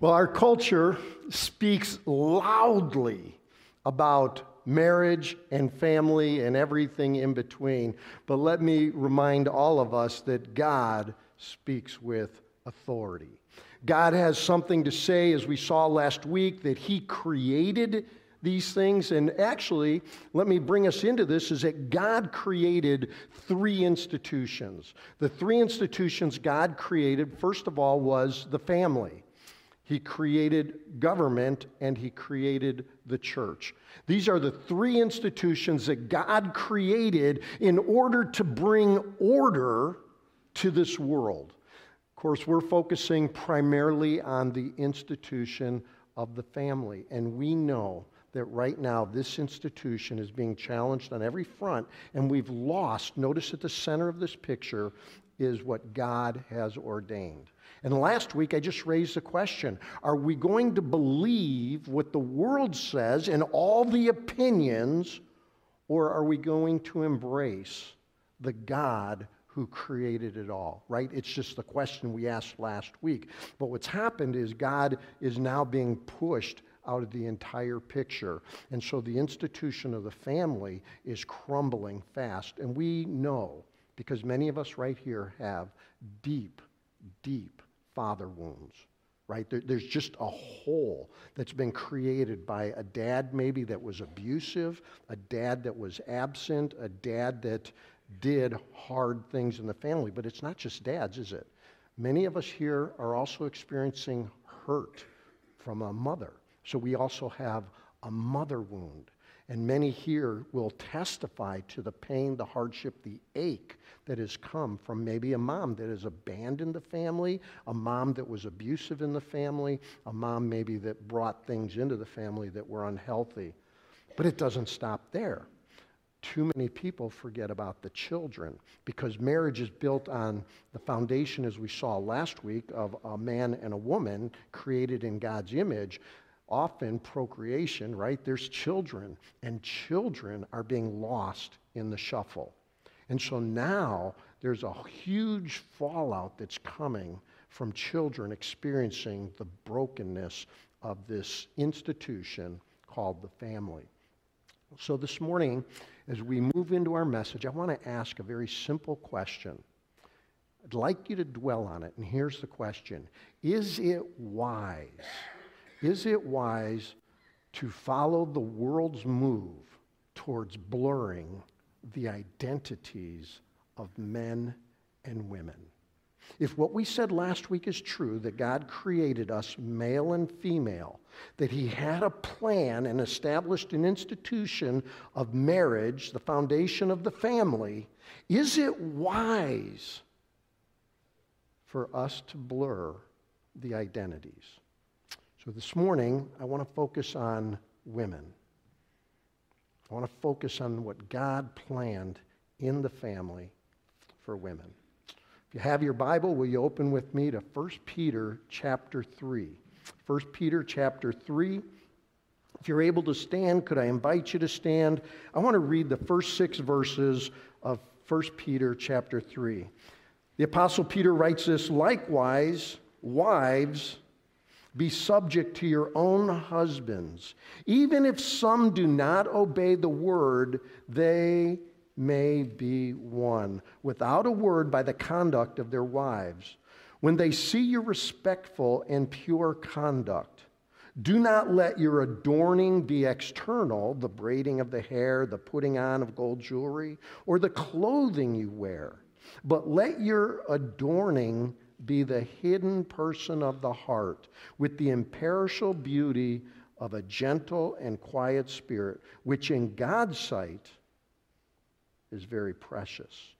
Well, our culture speaks loudly about marriage and family and everything in between. But let me remind all of us that God speaks with authority. God has something to say, as we saw last week, that He created these things. And actually, let me bring us into this is that God created three institutions. The three institutions God created, first of all, was the family. He created government and he created the church. These are the three institutions that God created in order to bring order to this world. Of course, we're focusing primarily on the institution of the family, and we know that right now this institution is being challenged on every front, and we've lost. Notice at the center of this picture is what God has ordained. And last week I just raised the question are we going to believe what the world says and all the opinions, or are we going to embrace the God who created it all, right? It's just the question we asked last week. But what's happened is God is now being pushed out of the entire picture. And so the institution of the family is crumbling fast. And we know, because many of us right here have deep, deep father wounds, right? There, there's just a hole that's been created by a dad maybe that was abusive, a dad that was absent, a dad that did hard things in the family. But it's not just dads, is it? Many of us here are also experiencing hurt from a mother. So we also have a mother wound. And many here will testify to the pain, the hardship, the ache that has come from maybe a mom that has abandoned the family, a mom that was abusive in the family, a mom maybe that brought things into the family that were unhealthy. But it doesn't stop there. Too many people forget about the children because marriage is built on the foundation, as we saw last week, of a man and a woman created in God's image often procreation, right? There's children, and children are being lost in the shuffle. And so now there's a huge fallout that's coming from children experiencing the brokenness of this institution called the family. So this morning, as we move into our message, I want to ask a very simple question. I'd like you to dwell on it, and here's the question Is it wise? Is it wise to follow the world's move towards blurring the identities of men and women? If what we said last week is true, that God created us male and female, that He had a plan and established an institution of marriage, the foundation of the family, is it wise for us to blur the identities? So this morning, I want to focus on women. I want to focus on what God planned in the family for women. If you have your Bible, will you open with me to 1 Peter chapter 3? 1 Peter chapter 3. If you're able to stand, could I invite you to stand? I want to read the first six verses of 1 Peter chapter 3. The Apostle Peter writes this Likewise, wives, be subject to your own husbands. Even if some do not obey the word, they may be won without a word by the conduct of their wives. When they see your respectful and pure conduct, do not let your adorning be external, the braiding of the hair, the putting on of gold jewelry, or the clothing you wear, but let your adorning be the hidden person of the heart with the imperishable beauty of a gentle and quiet spirit, which in God's sight is very precious.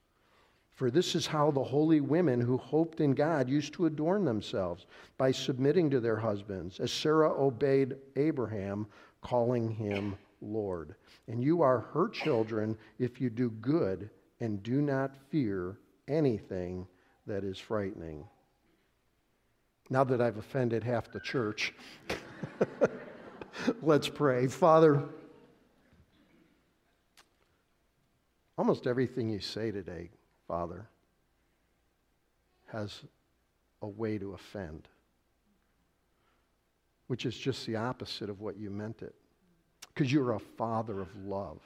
For this is how the holy women who hoped in God used to adorn themselves by submitting to their husbands, as Sarah obeyed Abraham, calling him Lord. And you are her children if you do good and do not fear anything that is frightening. Now that I've offended half the church, let's pray. Father, almost everything you say today, Father, has a way to offend. which is just the opposite of what you meant it. Because you're a father of love.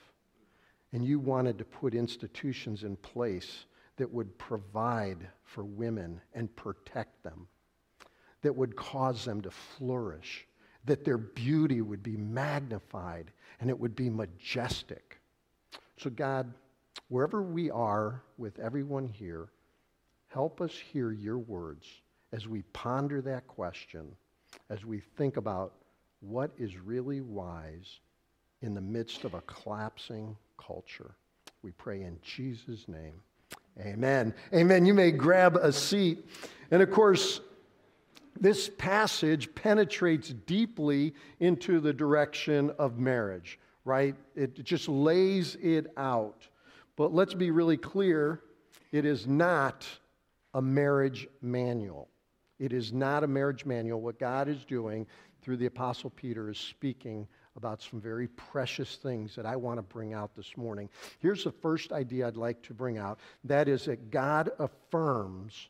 And you wanted to put institutions in place that would provide for women and protect them, that would cause them to flourish, that their beauty would be magnified and it would be majestic. So, God, wherever we are with everyone here, help us hear your words as we ponder that question, as we think about what is really wise in the midst of a collapsing culture. We pray in Jesus' name. Amen. Amen. You may grab a seat. And of course, this passage penetrates deeply into the direction of marriage, right? It just lays it out. But let's be really clear it is not a marriage manual. It is not a marriage manual. What God is doing through the Apostle Peter is speaking about some very precious things that I want to bring out this morning. Here's the first idea I'd like to bring out that is that God affirms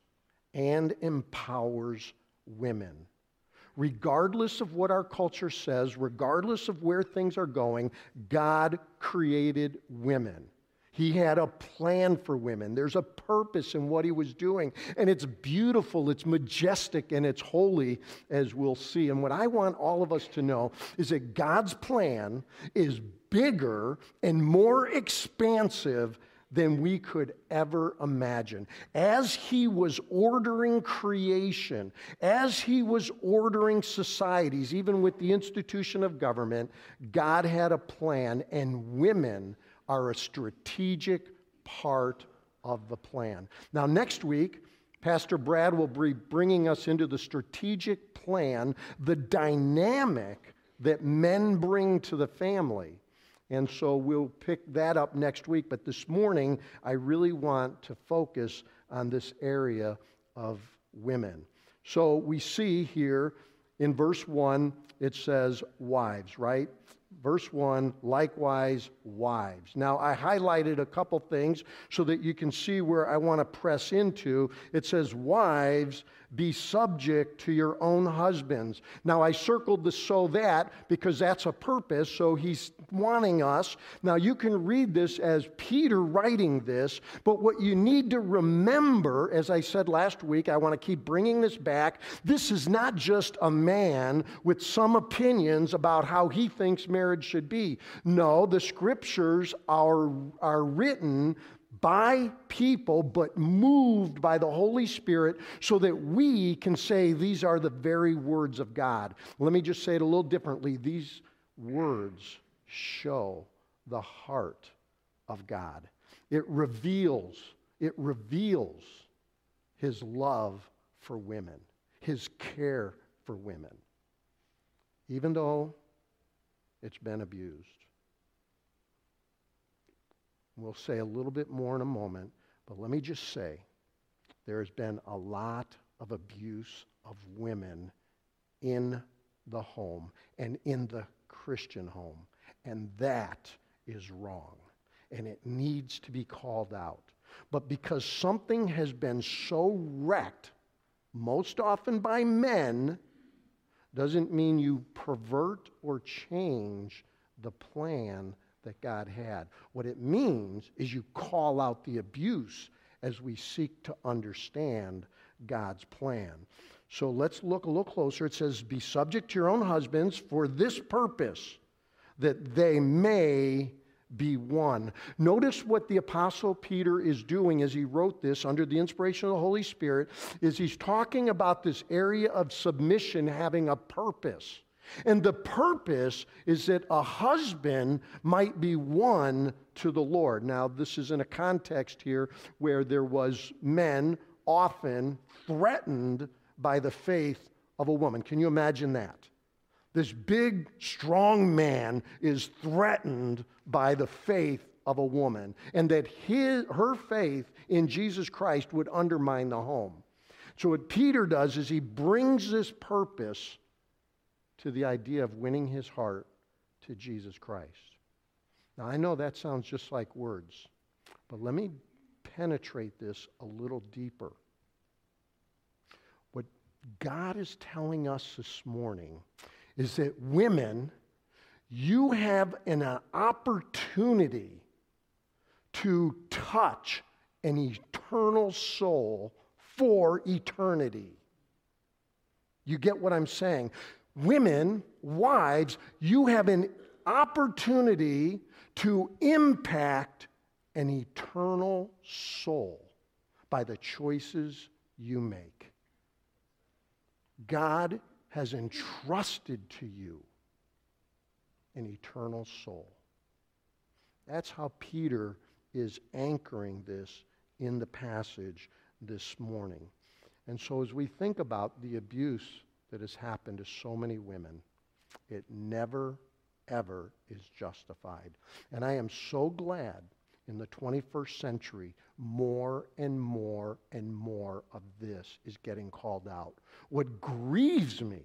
and empowers women. Regardless of what our culture says, regardless of where things are going, God created women. He had a plan for women. There's a purpose in what he was doing. And it's beautiful, it's majestic, and it's holy, as we'll see. And what I want all of us to know is that God's plan is bigger and more expansive than we could ever imagine. As he was ordering creation, as he was ordering societies, even with the institution of government, God had a plan, and women are a strategic part of the plan. Now, next week, Pastor Brad will be bringing us into the strategic plan, the dynamic that men bring to the family. And so we'll pick that up next week. But this morning, I really want to focus on this area of women. So we see here in verse 1, it says wives, right? Verse 1 likewise wives now i highlighted a couple things so that you can see where i want to press into it says wives be subject to your own husbands. Now, I circled the so that because that's a purpose, so he's wanting us. Now, you can read this as Peter writing this, but what you need to remember, as I said last week, I want to keep bringing this back. This is not just a man with some opinions about how he thinks marriage should be. No, the scriptures are, are written by people, but moved by the Holy Spirit so that we can say these are the very words of God. Let me just say it a little differently. These words show the heart of God. It reveals, it reveals his love for women, his care for women, even though it's been abused. We'll say a little bit more in a moment, but let me just say there has been a lot of abuse of women in the home and in the Christian home. And that is wrong. And it needs to be called out. But because something has been so wrecked, most often by men, doesn't mean you pervert or change the plan that God had. What it means is you call out the abuse as we seek to understand God's plan. So let's look a little closer. It says, Be subject to your own husbands for this purpose, that they may be won. Notice what the apostle Peter is doing as he wrote this under the inspiration of the Holy Spirit is he's talking about this area of submission having a purpose. And the purpose is that a husband might be won to the Lord. Now, this is in a context here where there was men often threatened by the faith of a woman. Can you imagine that? This big, strong man is threatened by the faith of a woman, and that his, her faith in Jesus Christ would undermine the home. So, what Peter does is he brings this purpose to the idea of winning his heart to Jesus Christ. Now, I know that sounds just like words, but let me penetrate this a little deeper. What God is telling us this morning is that women, you have an opportunity to touch an eternal soul for eternity. You get what I'm saying? Women, wives, you have an opportunity to impact an eternal soul by the choices you make. God has entrusted to you an eternal soul. That's how Peter is anchoring this in the passage this morning. And so, as we think about the abuse that has happened to so many women, it never, ever is justified. And I am so glad in the 21st century, more and more and more of this is getting called out. What grieves me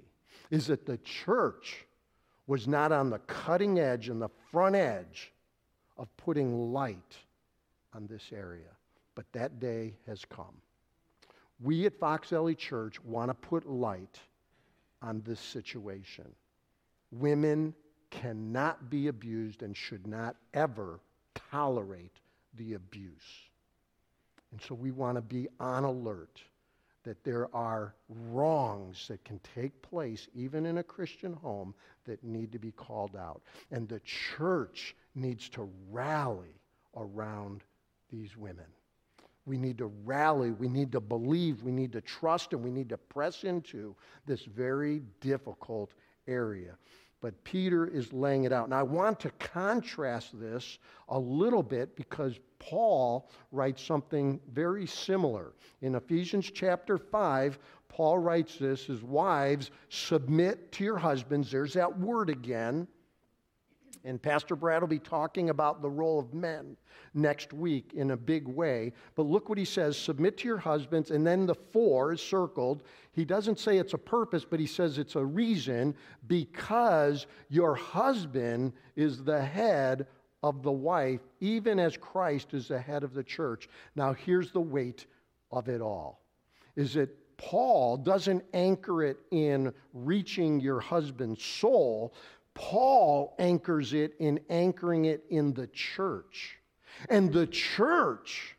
is that the church was not on the cutting edge and the front edge of putting light on this area. But that day has come. We at Fox Valley Church want to put light on this situation. Women cannot be abused and should not ever tolerate the abuse. And so we want to be on alert that there are wrongs that can take place, even in a Christian home, that need to be called out. And the church needs to rally around these women. We need to rally, we need to believe, we need to trust, and we need to press into this very difficult area. But Peter is laying it out. And I want to contrast this a little bit because Paul writes something very similar. In Ephesians chapter 5, Paul writes this as wives, submit to your husbands. There's that word again. And Pastor Brad will be talking about the role of men next week in a big way. But look what he says submit to your husbands. And then the for is circled. He doesn't say it's a purpose, but he says it's a reason because your husband is the head of the wife, even as Christ is the head of the church. Now, here's the weight of it all is that Paul doesn't anchor it in reaching your husband's soul, Paul anchors it in anchoring it in the church. And the church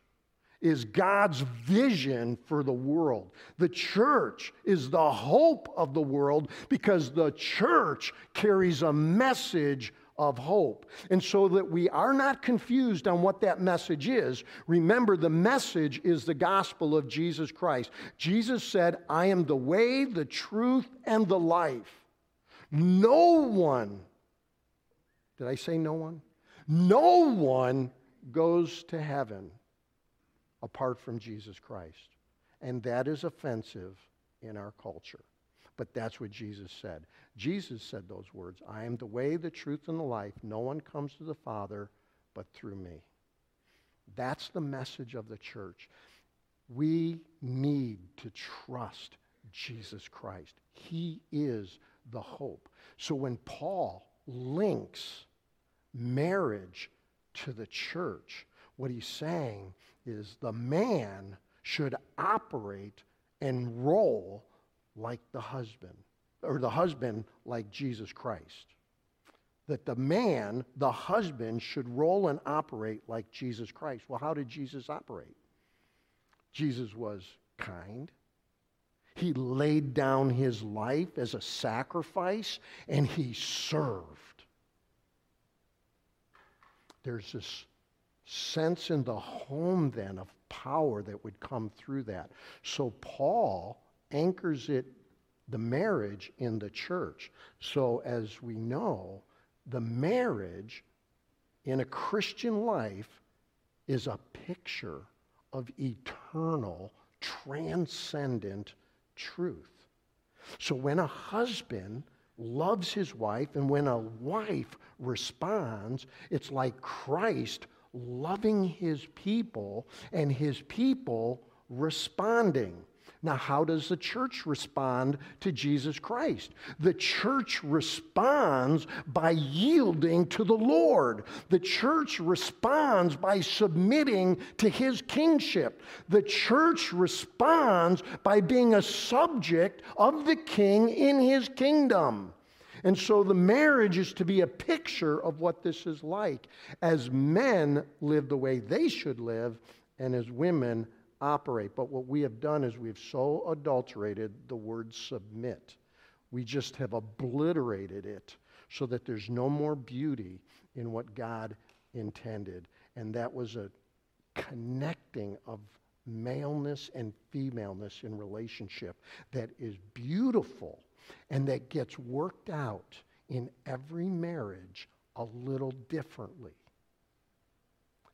is God's vision for the world. The church is the hope of the world because the church carries a message of hope. And so that we are not confused on what that message is, remember the message is the gospel of Jesus Christ. Jesus said, I am the way, the truth, and the life. No one, did I say no one? No one goes to heaven apart from Jesus Christ. And that is offensive in our culture. But that's what Jesus said. Jesus said those words I am the way, the truth, and the life. No one comes to the Father but through me. That's the message of the church. We need to trust Jesus Christ. He is the hope. So when Paul links marriage to the church, what he's saying is the man should operate and roll like the husband, or the husband like Jesus Christ. That the man, the husband, should roll and operate like Jesus Christ. Well, how did Jesus operate? Jesus was kind, he laid down his life as a sacrifice and he served. There's this sense in the home then of power that would come through that. So Paul anchors it, the marriage, in the church. So as we know, the marriage in a Christian life is a picture of eternal, transcendent truth. So when a husband loves his wife and when a wife responds, it's like Christ loving his people and his people responding. Now, how does the church respond to Jesus Christ? The church responds by yielding to the Lord. The church responds by submitting to his kingship. The church responds by being a subject of the king in his kingdom. And so the marriage is to be a picture of what this is like as men live the way they should live and as women operate. But what we have done is we've so adulterated the word submit. We just have obliterated it so that there's no more beauty in what God intended. And that was a connecting of maleness and femaleness in relationship that is beautiful and that gets worked out in every marriage a little differently.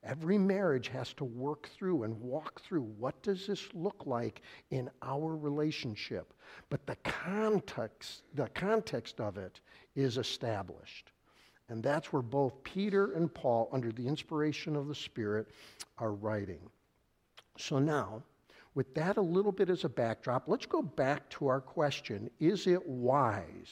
Every marriage has to work through and walk through what does this look like in our relationship. But the context, the context of it is established. And that's where both Peter and Paul, under the inspiration of the Spirit, are writing. So now, with that a little bit as a backdrop, let's go back to our question Is it wise?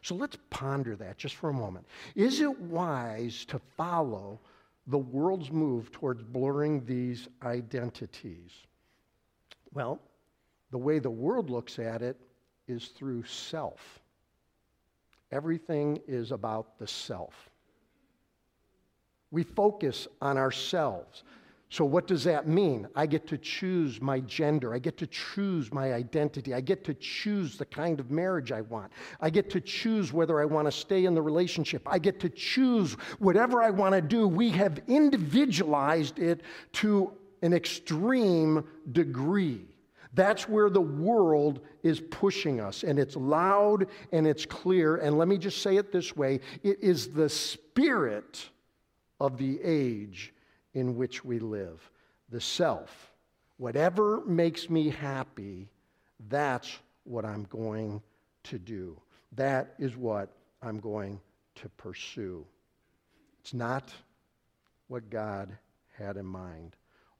So let's ponder that just for a moment. Is it wise to follow the world's move towards blurring these identities? Well, the way the world looks at it is through self. Everything is about the self. We focus on ourselves. So, what does that mean? I get to choose my gender. I get to choose my identity. I get to choose the kind of marriage I want. I get to choose whether I want to stay in the relationship. I get to choose whatever I want to do. We have individualized it to an extreme degree. That's where the world is pushing us, and it's loud and it's clear. And let me just say it this way it is the spirit of the age in which we live. The self. Whatever makes me happy, that's what I'm going to do. That is what I'm going to pursue. It's not what God had in mind.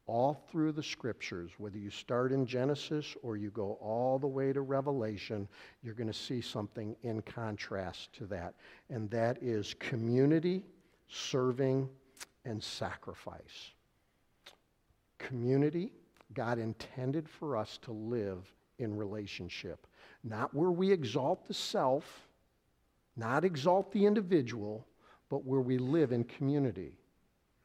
All through the scriptures, whether you start in Genesis or you go all the way to Revelation, you're going to see something in contrast to that. And that is community, serving, and sacrifice. Community, God intended for us to live in relationship, not where we exalt the self, not exalt the individual, but where we live in community.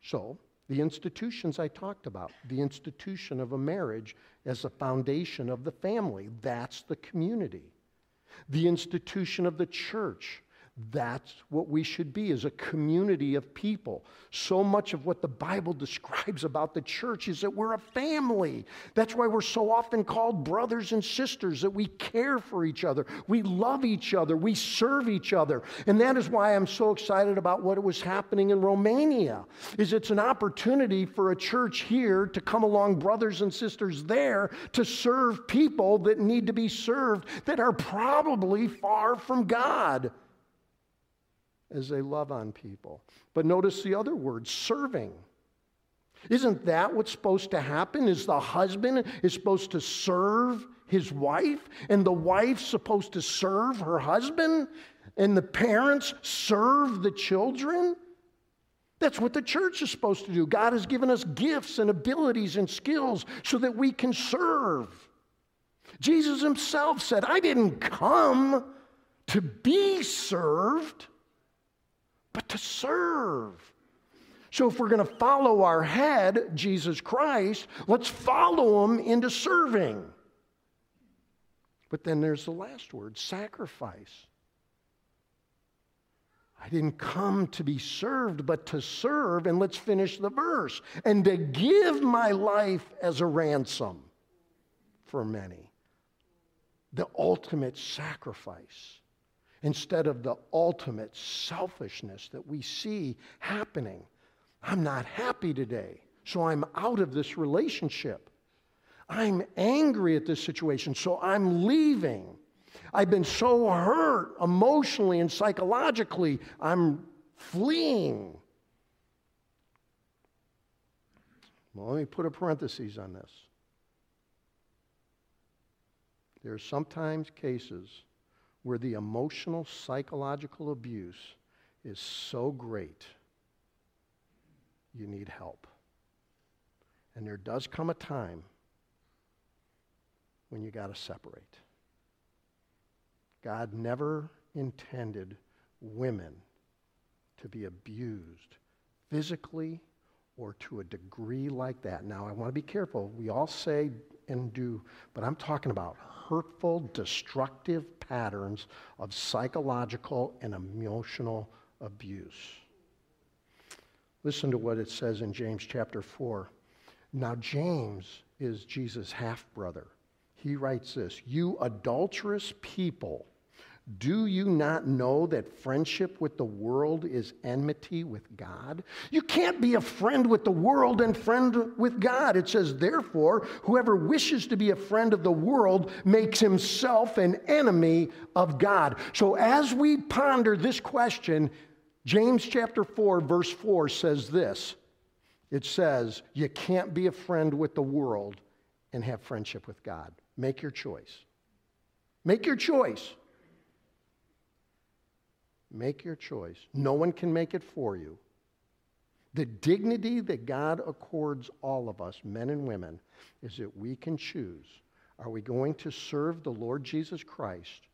So, the institutions I talked about, the institution of a marriage as a foundation of the family, that's the community. The institution of the church, that's what we should be as a community of people. So much of what the Bible describes about the church is that we're a family. That's why we're so often called brothers and sisters, that we care for each other, we love each other, we serve each other. And that is why I'm so excited about what was happening in Romania. Is it's an opportunity for a church here to come along brothers and sisters there to serve people that need to be served that are probably far from God as they love on people. But notice the other word, serving. Isn't that what's supposed to happen? Is the husband is supposed to serve his wife and the wife's supposed to serve her husband and the parents serve the children? That's what the church is supposed to do. God has given us gifts and abilities and skills so that we can serve. Jesus himself said, I didn't come to be served, but to serve. So, if we're going to follow our head, Jesus Christ, let's follow him into serving. But then there's the last word sacrifice. I didn't come to be served, but to serve. And let's finish the verse. And to give my life as a ransom for many. The ultimate sacrifice instead of the ultimate selfishness that we see happening. I'm not happy today, so I'm out of this relationship. I'm angry at this situation, so I'm leaving. I've been so hurt emotionally and psychologically, I'm fleeing. Well, let me put a parenthesis on this. There are sometimes cases where the emotional, psychological abuse is so great, you need help. And there does come a time when you got to separate. God never intended women to be abused physically or to a degree like that. Now, I want to be careful. We all say and do, but I'm talking about hurtful, destructive patterns of psychological and emotional abuse. Listen to what it says in James chapter 4. Now, James is Jesus' half brother. He writes this You adulterous people do you not know that friendship with the world is enmity with God? You can't be a friend with the world and friend with God. It says, therefore, whoever wishes to be a friend of the world makes himself an enemy of God. So as we ponder this question, James chapter 4, verse 4 says this it says, You can't be a friend with the world and have friendship with God. Make your choice. Make your choice. Make your choice. No one can make it for you. The dignity that God accords all of us, men and women, is that we can choose. Are we going to serve the Lord Jesus Christ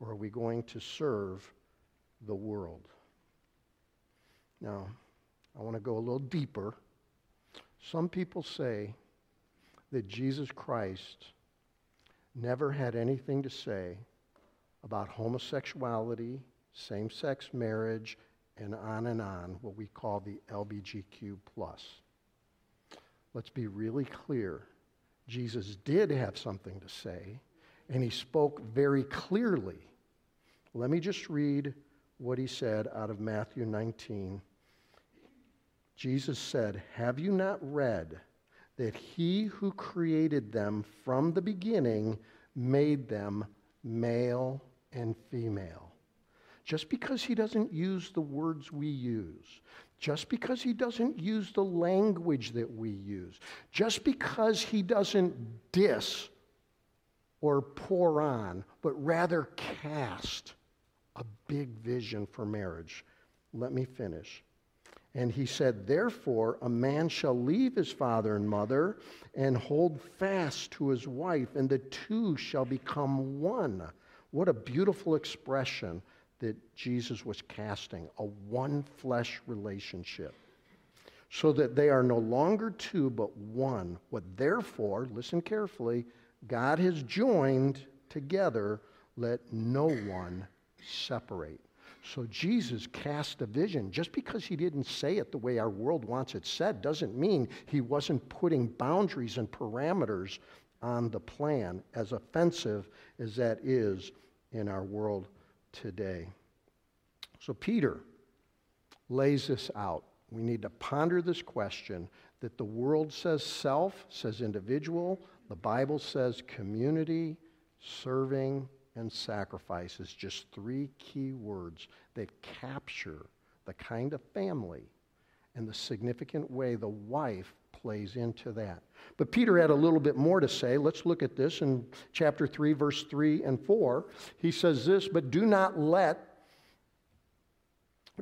or are we going to serve the world? Now, I want to go a little deeper. Some people say that Jesus Christ never had anything to say about homosexuality same sex marriage, and on and on, what we call the LBGQ. Plus. Let's be really clear. Jesus did have something to say, and he spoke very clearly. Let me just read what he said out of Matthew 19. Jesus said, Have you not read that he who created them from the beginning made them male and female? Just because he doesn't use the words we use, just because he doesn't use the language that we use, just because he doesn't diss or pour on, but rather cast a big vision for marriage. Let me finish. And he said, Therefore, a man shall leave his father and mother and hold fast to his wife, and the two shall become one. What a beautiful expression that Jesus was casting a one flesh relationship. So that they are no longer two, but one. What therefore, listen carefully, God has joined together, let no one separate. So Jesus cast a vision. Just because he didn't say it the way our world wants it said doesn't mean he wasn't putting boundaries and parameters on the plan, as offensive as that is in our world today. So Peter lays this out. We need to ponder this question that the world says self, says individual, the Bible says community, serving, and sacrifice is just three key words that capture the kind of family and the significant way the wife plays into that. But Peter had a little bit more to say. Let's look at this in chapter 3, verse 3 and 4. He says this, but do not let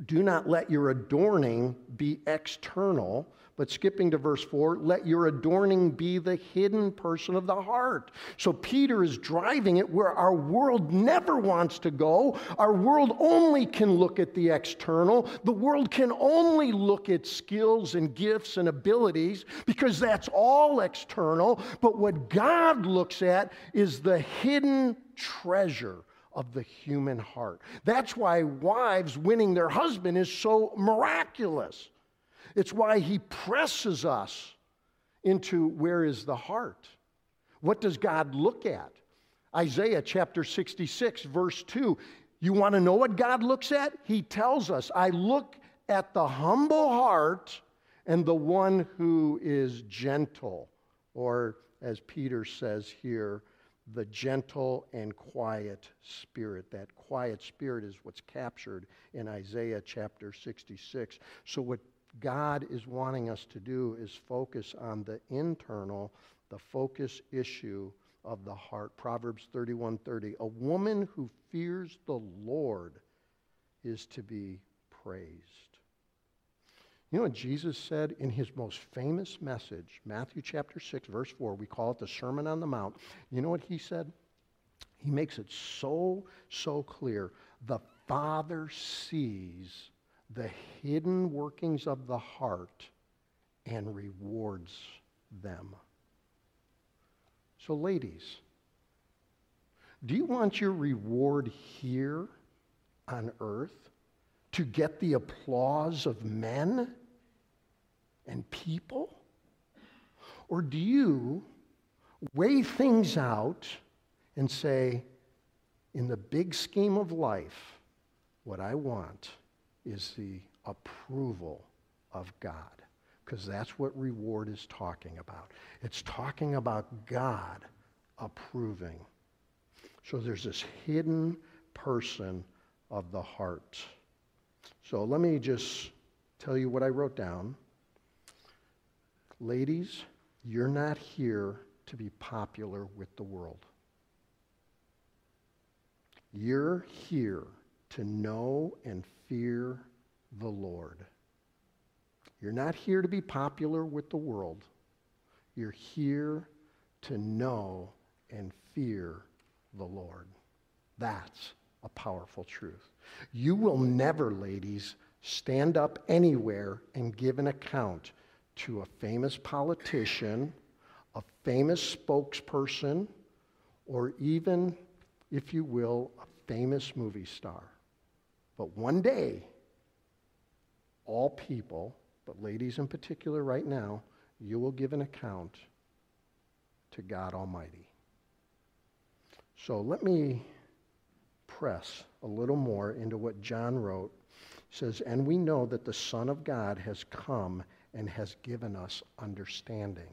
do not let your adorning be external, but skipping to verse 4, let your adorning be the hidden person of the heart. So Peter is driving it where our world never wants to go. Our world only can look at the external. The world can only look at skills and gifts and abilities because that's all external. But what God looks at is the hidden treasure of the human heart. That's why wives winning their husband is so miraculous. It's why he presses us into where is the heart? What does God look at? Isaiah chapter 66, verse 2. You want to know what God looks at? He tells us, I look at the humble heart and the one who is gentle, or as Peter says here, the gentle and quiet spirit. That quiet spirit is what's captured in Isaiah chapter 66. So, what God is wanting us to do is focus on the internal, the focus issue of the heart. Proverbs 31:30. A woman who fears the Lord is to be praised. You know what Jesus said in his most famous message, Matthew chapter 6, verse 4? We call it the Sermon on the Mount. You know what he said? He makes it so, so clear. The Father sees the hidden workings of the heart and rewards them. So, ladies, do you want your reward here on earth to get the applause of men and people? Or do you weigh things out and say, in the big scheme of life, what I want is the approval of God? Because that's what reward is talking about. It's talking about God approving. So there's this hidden person of the heart. So let me just tell you what I wrote down. Ladies, you're not here to be popular with the world. You're here to know and fear the Lord. You're not here to be popular with the world. You're here to know and fear the Lord. That's a powerful truth. You will never, ladies, stand up anywhere and give an account to a famous politician, a famous spokesperson, or even, if you will, a famous movie star. But one day, all people, but ladies in particular right now, you will give an account to God Almighty. So let me press a little more into what John wrote. He says, And we know that the Son of God has come and has given us understanding.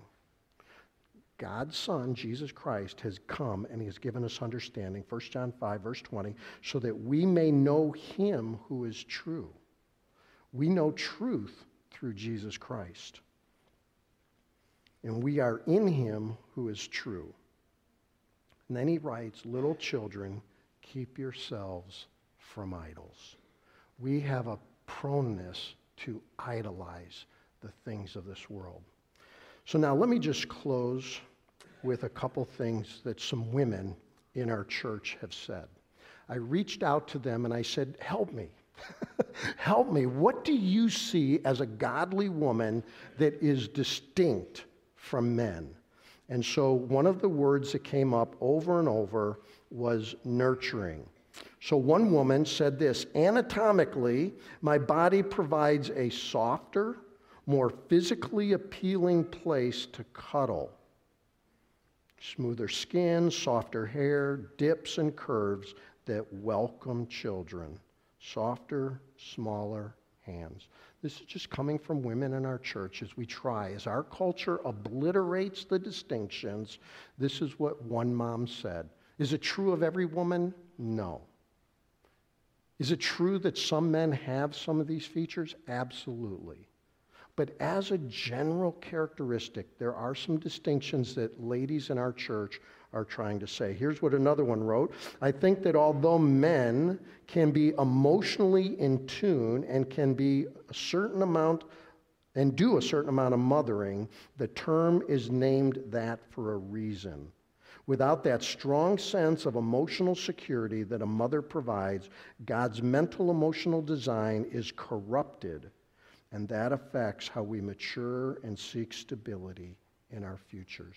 God's Son, Jesus Christ, has come and he has given us understanding, 1 John 5, verse 20, so that we may know him who is true. We know truth through Jesus Christ. And we are in him who is true. And then he writes, Little children, keep yourselves from idols. We have a proneness to idolize the things of this world. So now let me just close with a couple things that some women in our church have said. I reached out to them and I said, Help me. Help me. What do you see as a godly woman that is distinct from men? And so one of the words that came up over and over was nurturing. So one woman said this anatomically, my body provides a softer, more physically appealing place to cuddle. Smoother skin, softer hair, dips and curves that welcome children. Softer, smaller hands. This is just coming from women in our church as we try. As our culture obliterates the distinctions, this is what one mom said. Is it true of every woman? No. Is it true that some men have some of these features? Absolutely. But as a general characteristic, there are some distinctions that ladies in our church are trying to say. Here's what another one wrote I think that although men can be emotionally in tune and can be a certain amount and do a certain amount of mothering, the term is named that for a reason. Without that strong sense of emotional security that a mother provides, God's mental emotional design is corrupted and that affects how we mature and seek stability in our futures.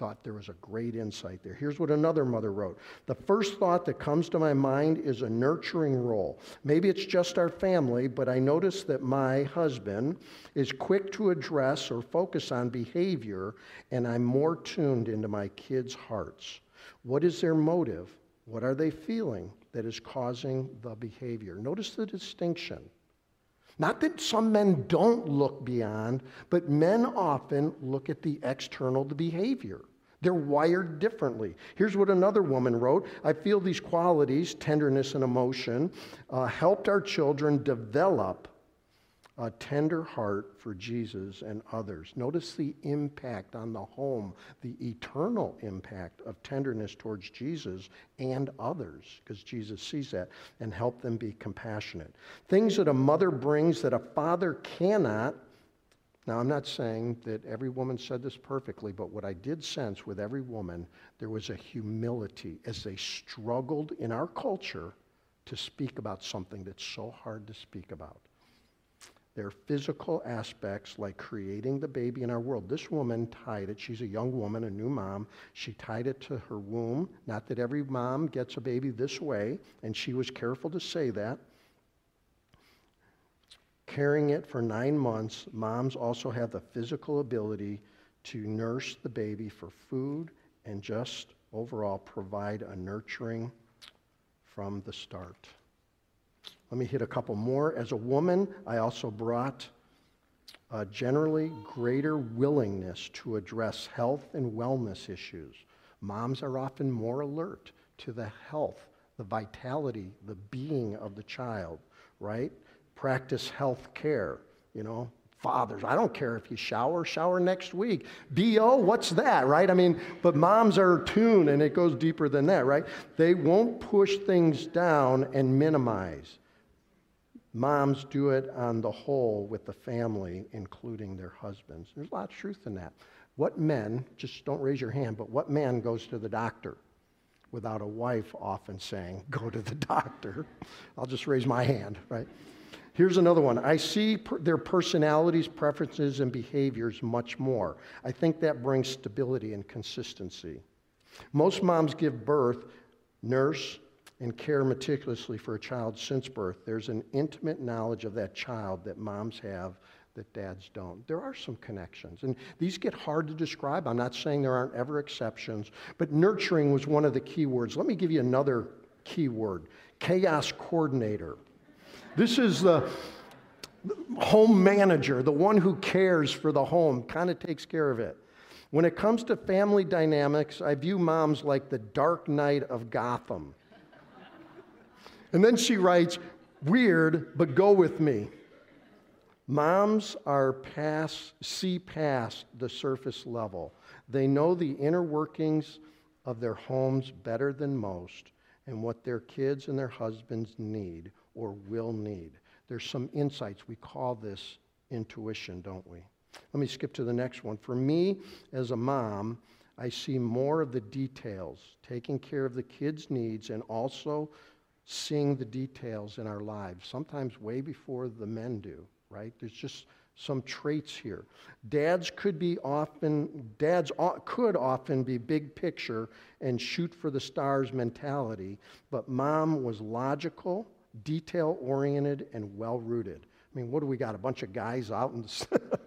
Thought there was a great insight there. Here's what another mother wrote The first thought that comes to my mind is a nurturing role. Maybe it's just our family, but I notice that my husband is quick to address or focus on behavior, and I'm more tuned into my kids' hearts. What is their motive? What are they feeling that is causing the behavior? Notice the distinction. Not that some men don't look beyond, but men often look at the external, the behavior. They're wired differently. Here's what another woman wrote I feel these qualities, tenderness and emotion, uh, helped our children develop a tender heart for Jesus and others. Notice the impact on the home, the eternal impact of tenderness towards Jesus and others, because Jesus sees that, and help them be compassionate. Things that a mother brings that a father cannot, Now, I'm not saying that every woman said this perfectly, but what I did sense with every woman, there was a humility as they struggled in our culture to speak about something that's so hard to speak about. There are physical aspects like creating the baby in our world. This woman tied it. She's a young woman, a new mom. She tied it to her womb. Not that every mom gets a baby this way, and she was careful to say that. Carrying it for nine months, moms also have the physical ability to nurse the baby for food and just overall provide a nurturing from the start. Let me hit a couple more. As a woman, I also brought a generally greater willingness to address health and wellness issues. Moms are often more alert to the health, the vitality, the being of the child, right? Practice health care, you know, fathers. I don't care if you shower, shower next week. BO, what's that, right? I mean, but moms are tuned and it goes deeper than that, right? They won't push things down and minimize. Moms do it on the whole with the family, including their husbands. There's a lot of truth in that. What men, just don't raise your hand, but what man goes to the doctor without a wife often saying, go to the doctor? I'll just raise my hand, right? Here's another one. I see per- their personalities, preferences, and behaviors much more. I think that brings stability and consistency. Most moms give birth, nurse, and care meticulously for a child since birth, there's an intimate knowledge of that child that moms have that dads don't. There are some connections, and these get hard to describe. I'm not saying there aren't ever exceptions, but nurturing was one of the key words. Let me give you another key word chaos coordinator. This is the home manager, the one who cares for the home, kind of takes care of it. When it comes to family dynamics, I view moms like the dark knight of Gotham. And then she writes, Weird, but go with me. Moms are past, see past the surface level. They know the inner workings of their homes better than most and what their kids and their husbands need or will need. There's some insights. We call this intuition, don't we? Let me skip to the next one. For me, as a mom, I see more of the details, taking care of the kids' needs and also seeing the details in our lives, sometimes way before the men do, right? There's just some traits here. Dads could be often, dads could often be big picture and shoot for the stars mentality, but mom was logical, detail oriented, and well rooted. I mean, what do we got? A bunch of guys out in the.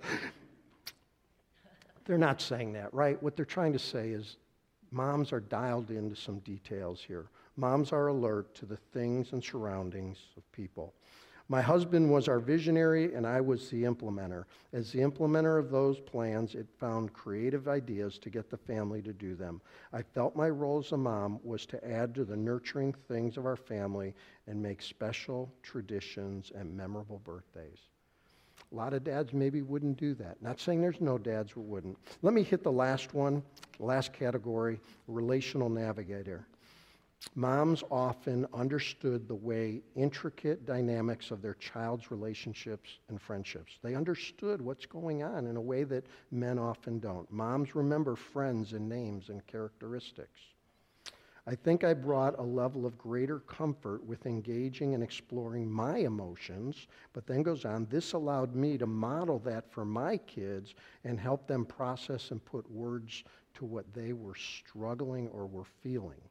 they're not saying that, right? What they're trying to say is moms are dialed into some details here. Moms are alert to the things and surroundings of people. My husband was our visionary, and I was the implementer. As the implementer of those plans, it found creative ideas to get the family to do them. I felt my role as a mom was to add to the nurturing things of our family and make special traditions and memorable birthdays. A lot of dads maybe wouldn't do that. Not saying there's no dads who wouldn't. Let me hit the last one, last category relational navigator. Moms often understood the way intricate dynamics of their child's relationships and friendships. They understood what's going on in a way that men often don't. Moms remember friends and names and characteristics. I think I brought a level of greater comfort with engaging and exploring my emotions, but then goes on, this allowed me to model that for my kids and help them process and put words to what they were struggling or were feeling.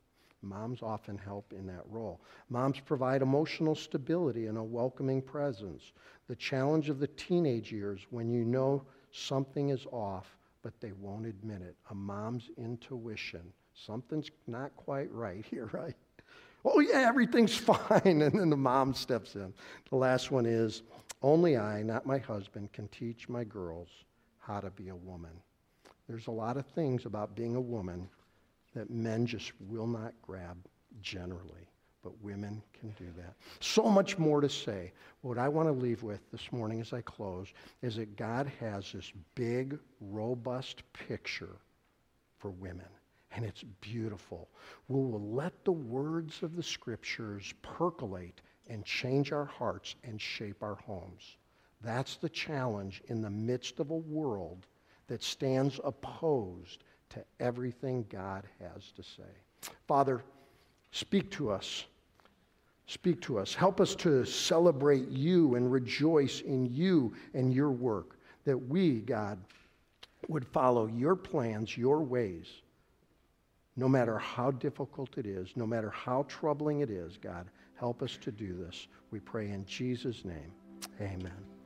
Moms often help in that role. Moms provide emotional stability and a welcoming presence. The challenge of the teenage years when you know something is off, but they won't admit it. A mom's intuition. Something's not quite right here, right? Oh, yeah, everything's fine. And then the mom steps in. The last one is only I, not my husband, can teach my girls how to be a woman. There's a lot of things about being a woman that men just will not grab generally, but women can do that. So much more to say. What I want to leave with this morning as I close is that God has this big, robust picture for women. And it's beautiful. We will let the words of the scriptures percolate and change our hearts and shape our homes. That's the challenge in the midst of a world that stands opposed to everything God has to say. Father, speak to us. Speak to us. Help us to celebrate you and rejoice in you and your work. That we, God, would follow your plans, your ways, no matter how difficult it is, no matter how troubling it is, God. Help us to do this. We pray in Jesus' name. Amen.